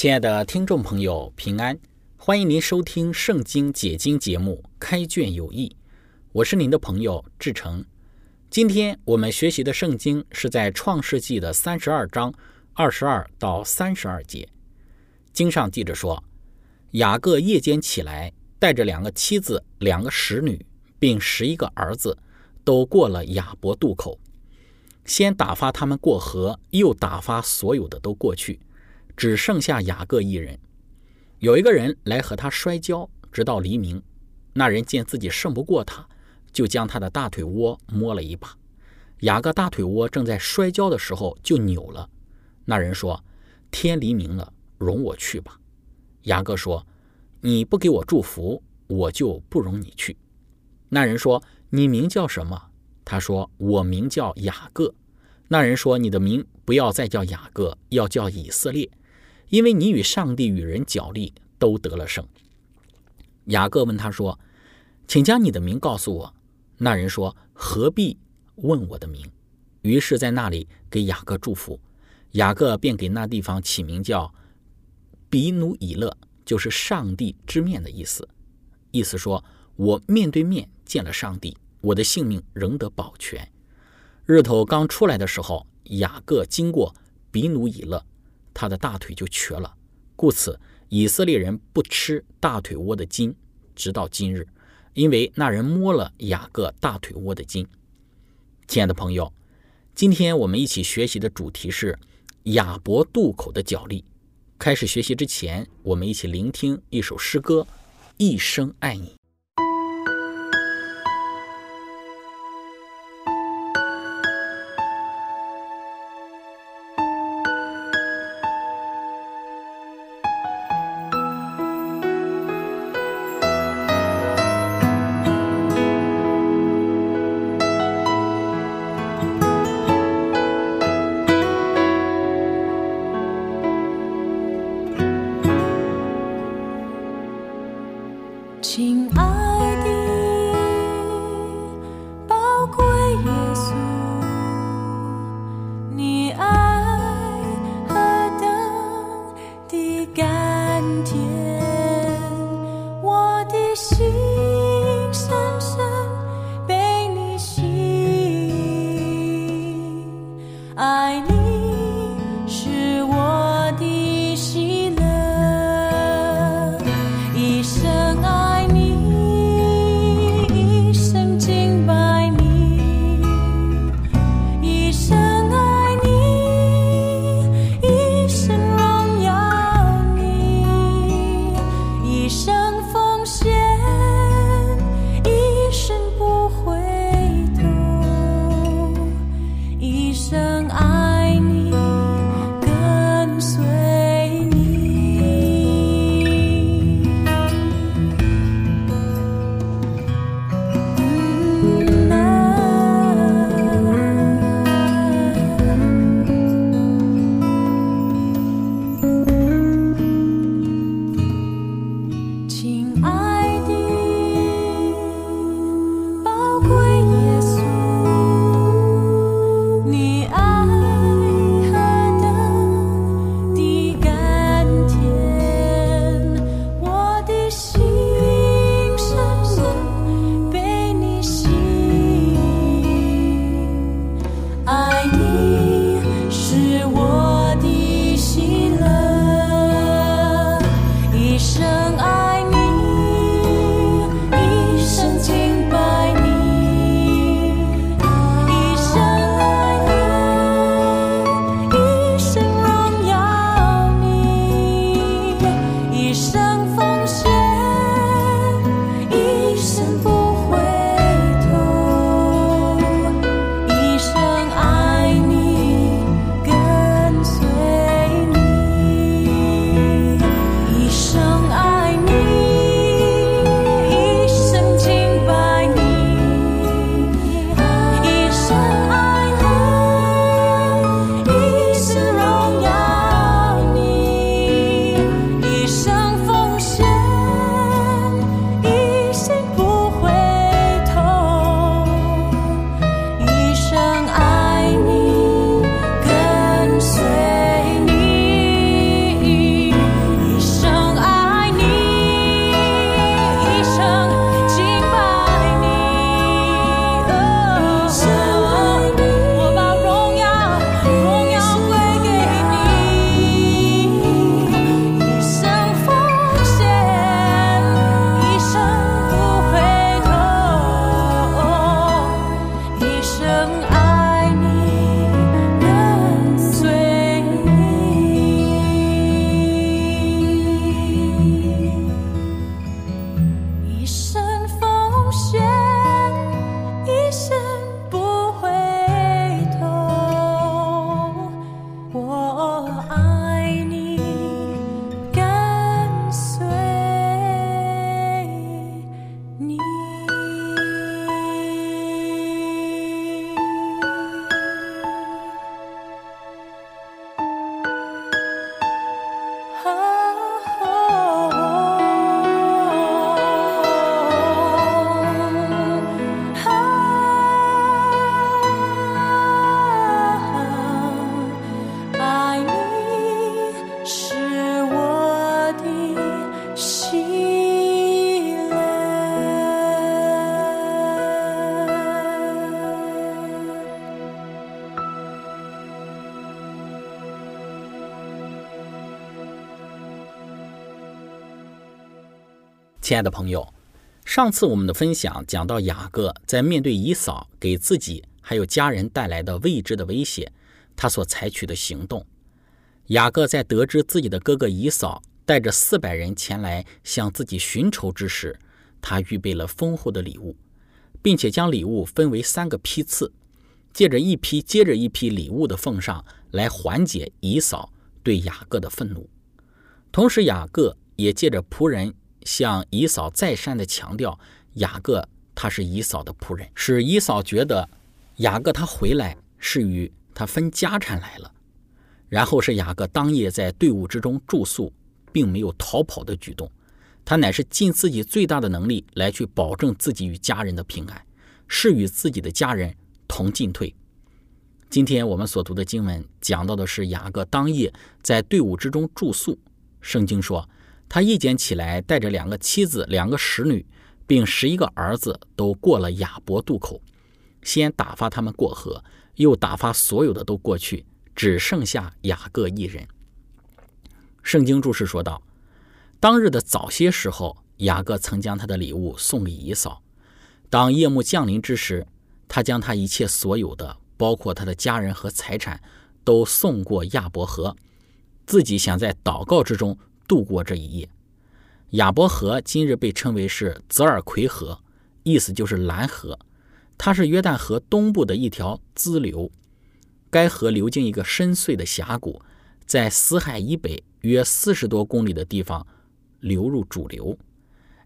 亲爱的听众朋友，平安！欢迎您收听《圣经解经》节目《开卷有益》，我是您的朋友志成。今天我们学习的圣经是在创世纪的三十二章二十二到三十二节。经上记着说，雅各夜间起来，带着两个妻子、两个使女，并十一个儿子，都过了雅伯渡口，先打发他们过河，又打发所有的都过去。只剩下雅各一人。有一个人来和他摔跤，直到黎明。那人见自己胜不过他，就将他的大腿窝摸了一把。雅各大腿窝正在摔跤的时候就扭了。那人说：“天黎明了，容我去吧。”雅各说：“你不给我祝福，我就不容你去。”那人说：“你名叫什么？”他说：“我名叫雅各。”那人说：“你的名不要再叫雅各，要叫以色列。”因为你与上帝与人角力都得了胜。雅各问他说：“请将你的名告诉我。”那人说：“何必问我的名？”于是，在那里给雅各祝福。雅各便给那地方起名叫比努以勒，就是上帝之面的意思。意思说：“我面对面见了上帝，我的性命仍得保全。”日头刚出来的时候，雅各经过比努以勒。他的大腿就瘸了，故此以色列人不吃大腿窝的筋，直到今日，因为那人摸了雅各大腿窝的筋。亲爱的朋友，今天我们一起学习的主题是亚伯渡口的角力。开始学习之前，我们一起聆听一首诗歌：一生爱你。心。亲爱的朋友，上次我们的分享讲到雅各在面对以嫂给自己还有家人带来的未知的威胁，他所采取的行动。雅各在得知自己的哥哥以嫂带着四百人前来向自己寻仇之时，他预备了丰厚的礼物，并且将礼物分为三个批次，借着一批接着一批礼物的奉上来缓解以嫂对雅各的愤怒。同时，雅各也借着仆人向以扫再三的强调，雅各他是以扫的仆人，使以扫觉得雅各他回来是与他分家产来了。然后是雅各当夜在队伍之中住宿，并没有逃跑的举动，他乃是尽自己最大的能力来去保证自己与家人的平安，是与自己的家人同进退。今天我们所读的经文讲到的是雅各当夜在队伍之中住宿。圣经说，他一捡起来，带着两个妻子、两个使女，并十一个儿子，都过了雅伯渡口，先打发他们过河，又打发所有的都过去。只剩下雅各一人。圣经注释说道：“当日的早些时候，雅各曾将他的礼物送给以扫。当夜幕降临之时，他将他一切所有的，包括他的家人和财产，都送过亚伯河，自己想在祷告之中度过这一夜。亚伯河今日被称为是泽尔奎河，意思就是蓝河，它是约旦河东部的一条支流。”该河流经一个深邃的峡谷，在死海以北约四十多公里的地方流入主流。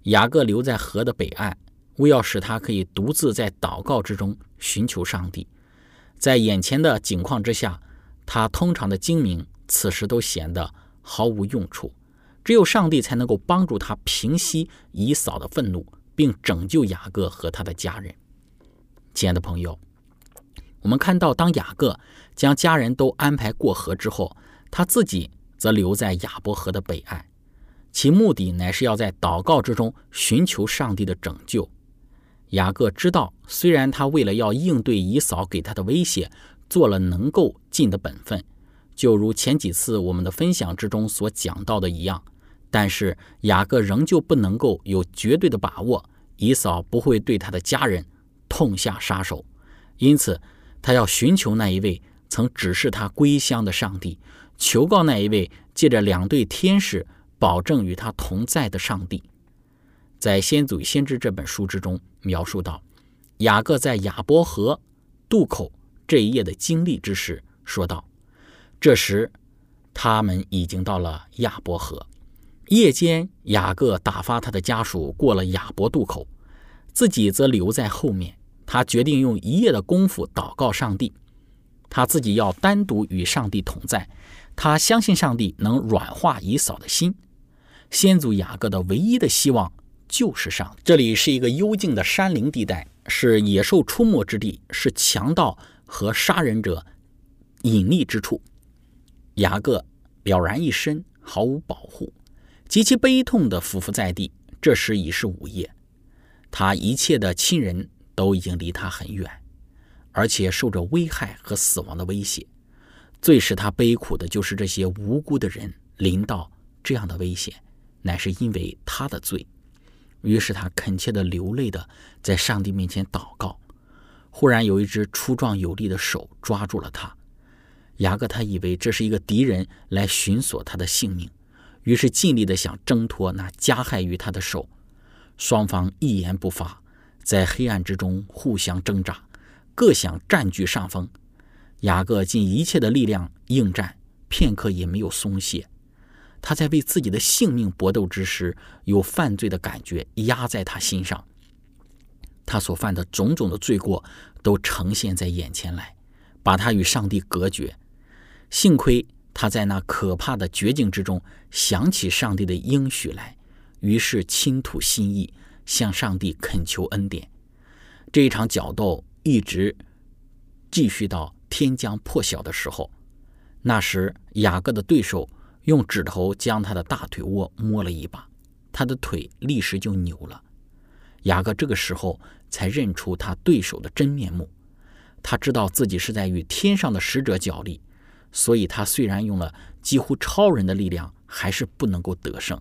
雅各留在河的北岸，为要使他可以独自在祷告之中寻求上帝。在眼前的景况之下，他通常的精明此时都显得毫无用处。只有上帝才能够帮助他平息以扫的愤怒，并拯救雅各和他的家人。亲爱的朋友。我们看到，当雅各将家人都安排过河之后，他自己则留在亚伯河的北岸，其目的乃是要在祷告之中寻求上帝的拯救。雅各知道，虽然他为了要应对以扫给他的威胁，做了能够尽的本分，就如前几次我们的分享之中所讲到的一样，但是雅各仍旧不能够有绝对的把握，以扫不会对他的家人痛下杀手，因此。他要寻求那一位曾指示他归乡的上帝，求告那一位借着两对天使保证与他同在的上帝。在《先祖先知》这本书之中描述到，雅各在亚伯河渡口这一夜的经历之时，说道：“这时他们已经到了亚伯河。夜间，雅各打发他的家属过了亚伯渡口，自己则留在后面。”他决定用一夜的功夫祷告上帝，他自己要单独与上帝同在。他相信上帝能软化以扫的心。先祖雅各的唯一的希望就是上帝。这里是一个幽静的山林地带，是野兽出没之地，是强盗和杀人者隐匿之处。雅各了然一身，毫无保护，极其悲痛地匍匐在地。这时已是午夜，他一切的亲人。都已经离他很远，而且受着危害和死亡的威胁。最使他悲苦的就是这些无辜的人临到这样的危险，乃是因为他的罪。于是他恳切的流泪的在上帝面前祷告。忽然有一只粗壮有力的手抓住了他。雅各他以为这是一个敌人来寻索他的性命，于是尽力的想挣脱那加害于他的手。双方一言不发。在黑暗之中互相挣扎，各想占据上风。雅各尽一切的力量应战，片刻也没有松懈。他在为自己的性命搏斗之时，有犯罪的感觉压在他心上。他所犯的种种的罪过都呈现在眼前来，把他与上帝隔绝。幸亏他在那可怕的绝境之中想起上帝的应许来，于是倾吐心意。向上帝恳求恩典。这一场角斗一直继续到天将破晓的时候。那时，雅各的对手用指头将他的大腿窝摸了一把，他的腿立时就扭了。雅各这个时候才认出他对手的真面目。他知道自己是在与天上的使者角力，所以他虽然用了几乎超人的力量，还是不能够得胜。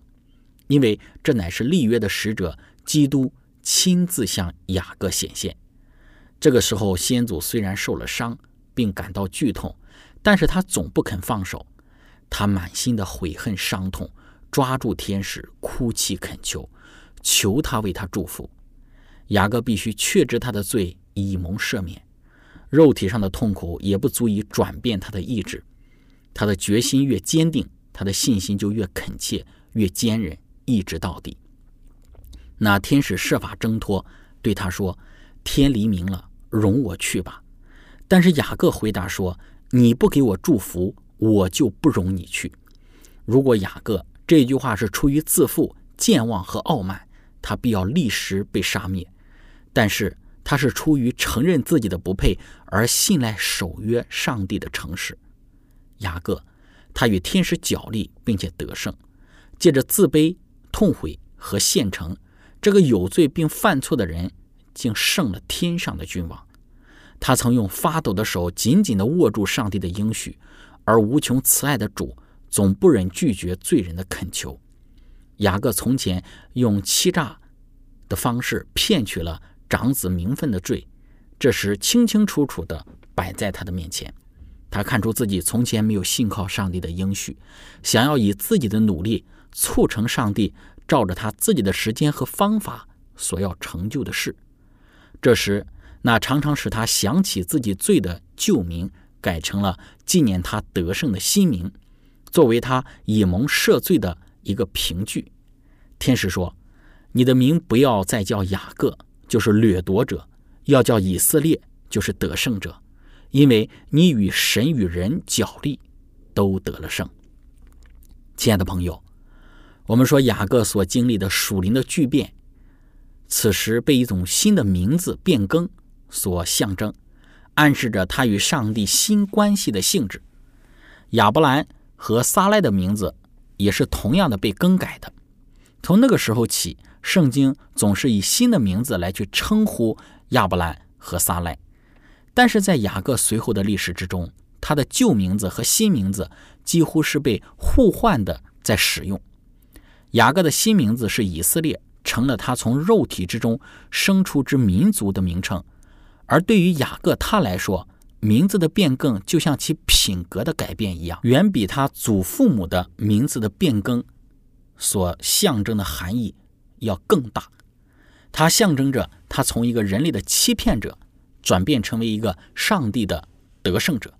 因为这乃是立约的使者基督亲自向雅各显现。这个时候，先祖虽然受了伤，并感到剧痛，但是他总不肯放手。他满心的悔恨伤痛，抓住天使，哭泣恳求，求他为他祝福。雅各必须确知他的罪，以蒙赦免。肉体上的痛苦也不足以转变他的意志。他的决心越坚定，他的信心就越恳切、越坚韧，一直到底。那天使设法挣脱，对他说：“天黎明了，容我去吧。”但是雅各回答说：“你不给我祝福，我就不容你去。”如果雅各这句话是出于自负、健忘和傲慢，他必要立时被杀灭。但是他是出于承认自己的不配而信赖守约上帝的诚实。雅各，他与天使角力，并且得胜，借着自卑、痛悔和献诚，这个有罪并犯错的人，竟胜了天上的君王。他曾用发抖的手紧紧地握住上帝的应许，而无穷慈爱的主总不忍拒绝罪人的恳求。雅各从前用欺诈的方式骗取了长子名分的罪，这时清清楚楚地摆在他的面前。他看出自己从前没有信靠上帝的应许，想要以自己的努力促成上帝照着他自己的时间和方法所要成就的事。这时，那常常使他想起自己罪的旧名改成了纪念他得胜的新名，作为他以蒙赦罪的一个凭据。天使说：“你的名不要再叫雅各，就是掠夺者；要叫以色列，就是得胜者。”因为你与神与人角力，都得了胜。亲爱的朋友，我们说雅各所经历的属灵的巨变，此时被一种新的名字变更所象征，暗示着他与上帝新关系的性质。亚伯兰和撒赖的名字也是同样的被更改的。从那个时候起，圣经总是以新的名字来去称呼亚伯兰和撒赖。但是在雅各随后的历史之中，他的旧名字和新名字几乎是被互换的在使用。雅各的新名字是以色列，成了他从肉体之中生出之民族的名称。而对于雅各他来说，名字的变更就像其品格的改变一样，远比他祖父母的名字的变更所象征的含义要更大。它象征着他从一个人类的欺骗者。转变成为一个上帝的得胜者，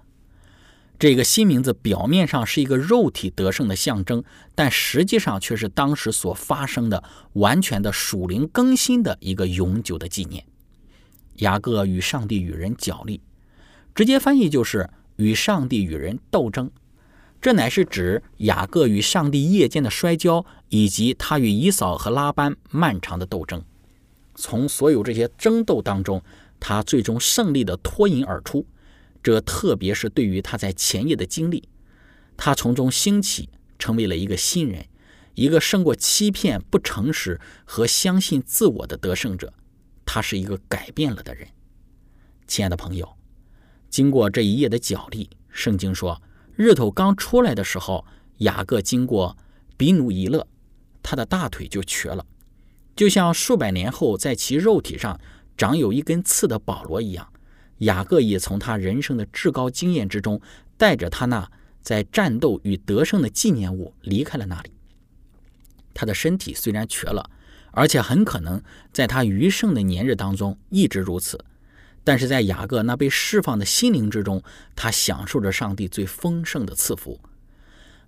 这个新名字表面上是一个肉体得胜的象征，但实际上却是当时所发生的完全的属灵更新的一个永久的纪念。雅各与上帝与人角力，直接翻译就是与上帝与人斗争。这乃是指雅各与上帝夜间的摔跤，以及他与以扫和拉班漫长的斗争。从所有这些争斗当中。他最终胜利的脱颖而出，这特别是对于他在前夜的经历，他从中兴起，成为了一个新人，一个胜过欺骗、不诚实和相信自我的得胜者。他是一个改变了的人。亲爱的朋友，经过这一夜的角力，圣经说，日头刚出来的时候，雅各经过比努伊勒，他的大腿就瘸了，就像数百年后在其肉体上。长有一根刺的保罗一样，雅各也从他人生的至高经验之中，带着他那在战斗与得胜的纪念物离开了那里。他的身体虽然瘸了，而且很可能在他余生的年日当中一直如此，但是在雅各那被释放的心灵之中，他享受着上帝最丰盛的赐福。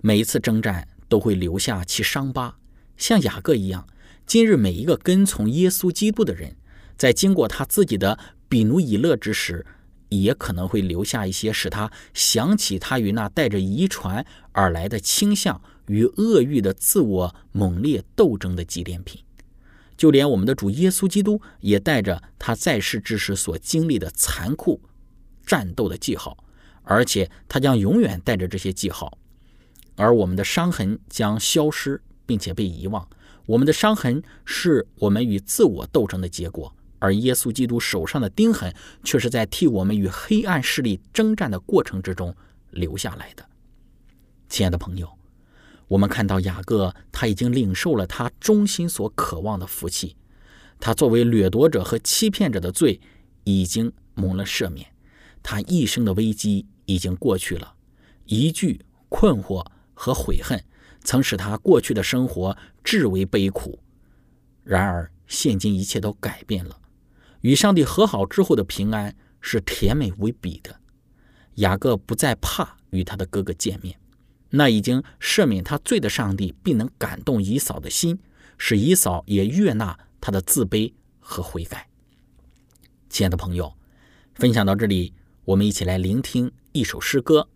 每一次征战都会留下其伤疤，像雅各一样，今日每一个跟从耶稣基督的人。在经过他自己的比努以勒之时，也可能会留下一些使他想起他与那带着遗传而来的倾向与恶欲的自我猛烈斗争的纪念品。就连我们的主耶稣基督也带着他在世之时所经历的残酷战斗的记号，而且他将永远带着这些记号，而我们的伤痕将消失并且被遗忘。我们的伤痕是我们与自我斗争的结果。而耶稣基督手上的钉痕，却是在替我们与黑暗势力征战的过程之中留下来的。亲爱的朋友，我们看到雅各他已经领受了他衷心所渴望的福气，他作为掠夺者和欺骗者的罪已经蒙了赦免，他一生的危机已经过去了，疑惧、困惑和悔恨曾使他过去的生活至为悲苦。然而，现今一切都改变了，与上帝和好之后的平安是甜美无比的。雅各不再怕与他的哥哥见面。那已经赦免他罪的上帝，必能感动以扫的心，使以扫也悦纳他的自卑和悔改。亲爱的朋友，分享到这里，我们一起来聆听一首诗歌《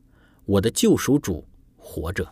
我的救赎主活着》。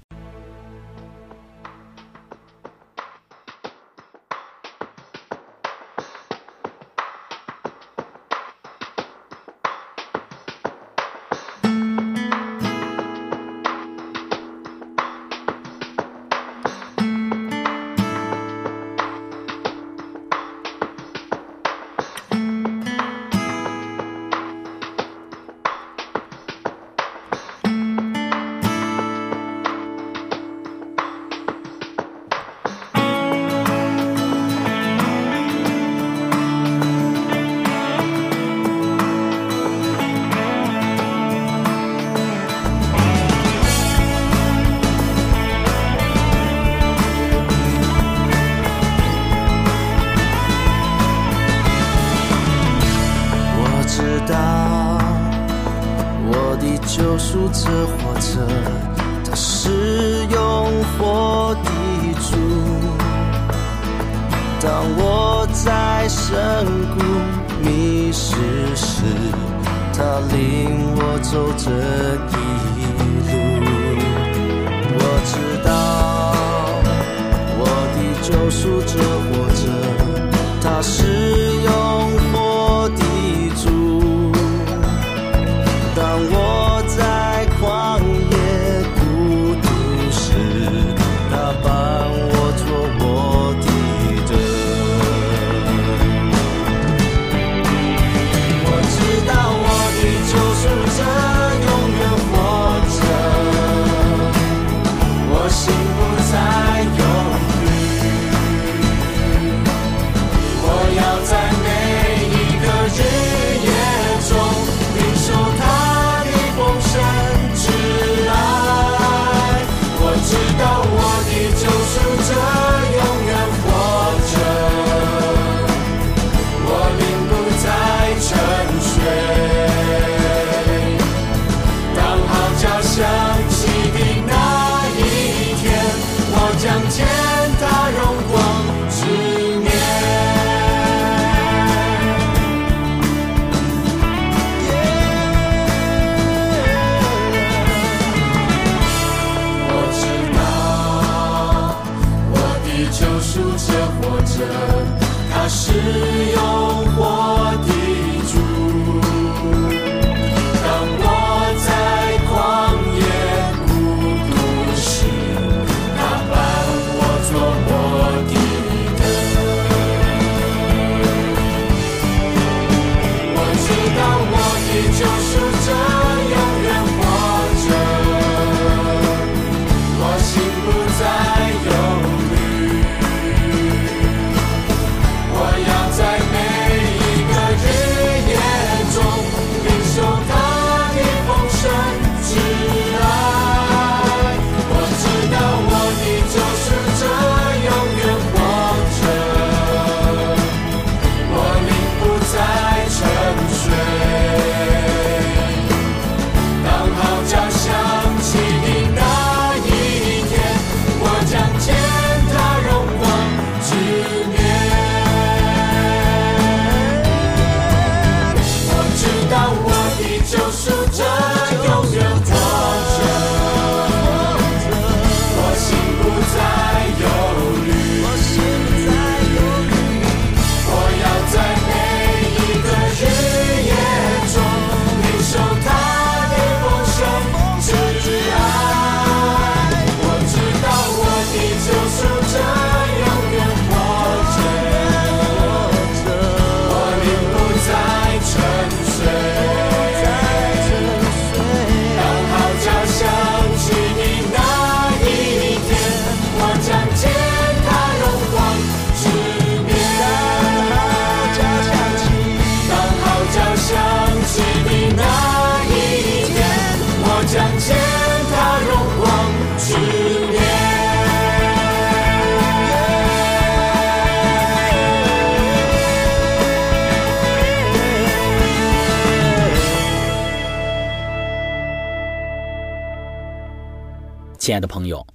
亲爱的朋友，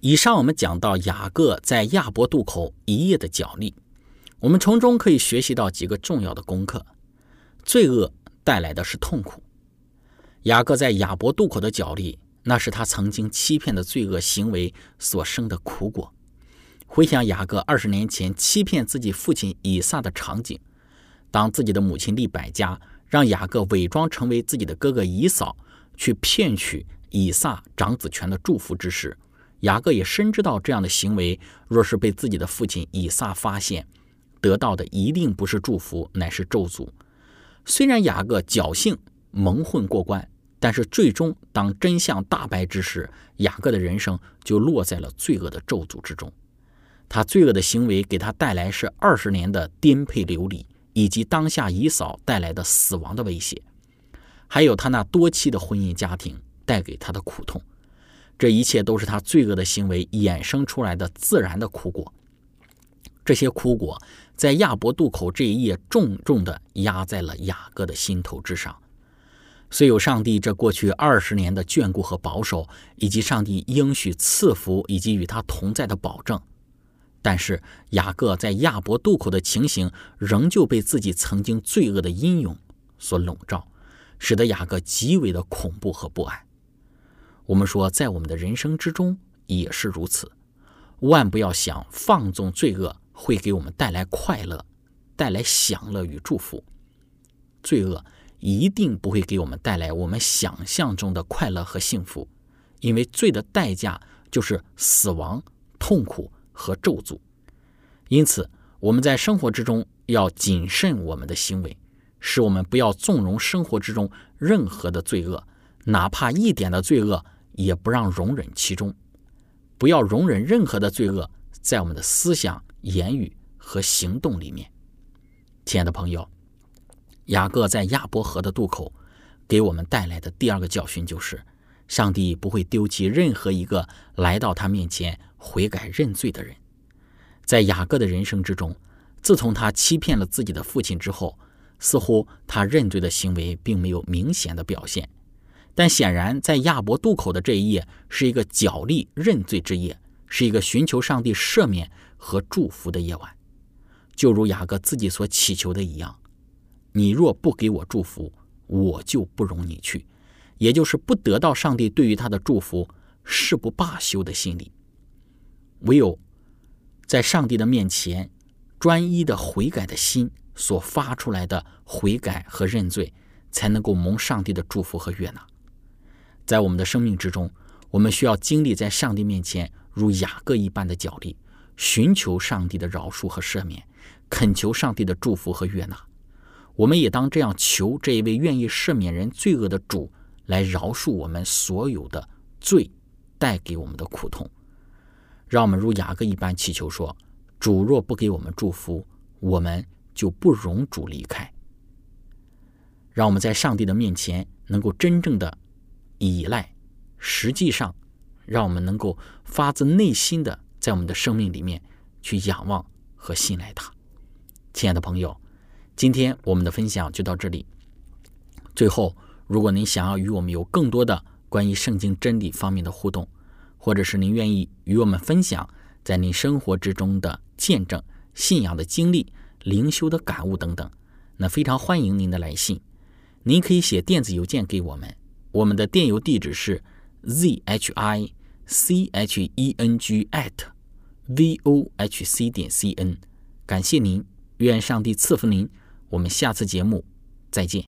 以上我们讲到雅各在亚伯渡口一夜的脚力，我们从中可以学习到几个重要的功课。罪恶带来的是痛苦。雅各在亚伯渡口的脚力，那是他曾经欺骗的罪恶行为所生的苦果。回想雅各二十年前欺骗自己父亲以撒的场景，当自己的母亲利百加让雅各伪装成为自己的哥哥以扫，去骗取。以撒长子权的祝福之时，雅各也深知道这样的行为，若是被自己的父亲以撒发现，得到的一定不是祝福，乃是咒诅。虽然雅各侥幸蒙混过关，但是最终当真相大白之时，雅各的人生就落在了罪恶的咒诅之中。他罪恶的行为给他带来是二十年的颠沛流离，以及当下以扫带来的死亡的威胁，还有他那多妻的婚姻家庭。带给他的苦痛，这一切都是他罪恶的行为衍生出来的自然的苦果。这些苦果在亚伯渡口这一夜重重地压在了雅各的心头之上。虽有上帝这过去二十年的眷顾和保守，以及上帝应许赐福以及与他同在的保证，但是雅各在亚伯渡口的情形仍旧被自己曾经罪恶的阴影所笼罩，使得雅各极为的恐怖和不安。我们说，在我们的人生之中也是如此，万不要想放纵罪恶会给我们带来快乐、带来享乐与祝福。罪恶一定不会给我们带来我们想象中的快乐和幸福，因为罪的代价就是死亡、痛苦和咒诅。因此，我们在生活之中要谨慎我们的行为，使我们不要纵容生活之中任何的罪恶，哪怕一点的罪恶。也不让容忍其中，不要容忍任何的罪恶在我们的思想、言语和行动里面。亲爱的朋友，雅各在亚伯河的渡口给我们带来的第二个教训就是：上帝不会丢弃任何一个来到他面前悔改认罪的人。在雅各的人生之中，自从他欺骗了自己的父亲之后，似乎他认罪的行为并没有明显的表现。但显然，在亚伯渡口的这一夜是一个角力认罪之夜，是一个寻求上帝赦免和祝福的夜晚。就如雅各自己所祈求的一样：“你若不给我祝福，我就不容你去。”也就是不得到上帝对于他的祝福，誓不罢休的心理。唯有在上帝的面前专一的悔改的心所发出来的悔改和认罪，才能够蒙上帝的祝福和悦纳。在我们的生命之中，我们需要经历在上帝面前如雅各一般的角力，寻求上帝的饶恕和赦免，恳求上帝的祝福和悦纳。我们也当这样求这一位愿意赦免人罪恶的主来饶恕我们所有的罪带给我们的苦痛。让我们如雅各一般祈求说：“主若不给我们祝福，我们就不容主离开。”让我们在上帝的面前能够真正的。依赖，实际上，让我们能够发自内心的在我们的生命里面去仰望和信赖他。亲爱的朋友，今天我们的分享就到这里。最后，如果您想要与我们有更多的关于圣经真理方面的互动，或者是您愿意与我们分享在您生活之中的见证、信仰的经历、灵修的感悟等等，那非常欢迎您的来信。您可以写电子邮件给我们。我们的电邮地址是 z h i c h e n g at v o h c 点 c n，感谢您，愿上帝赐福您，我们下次节目再见。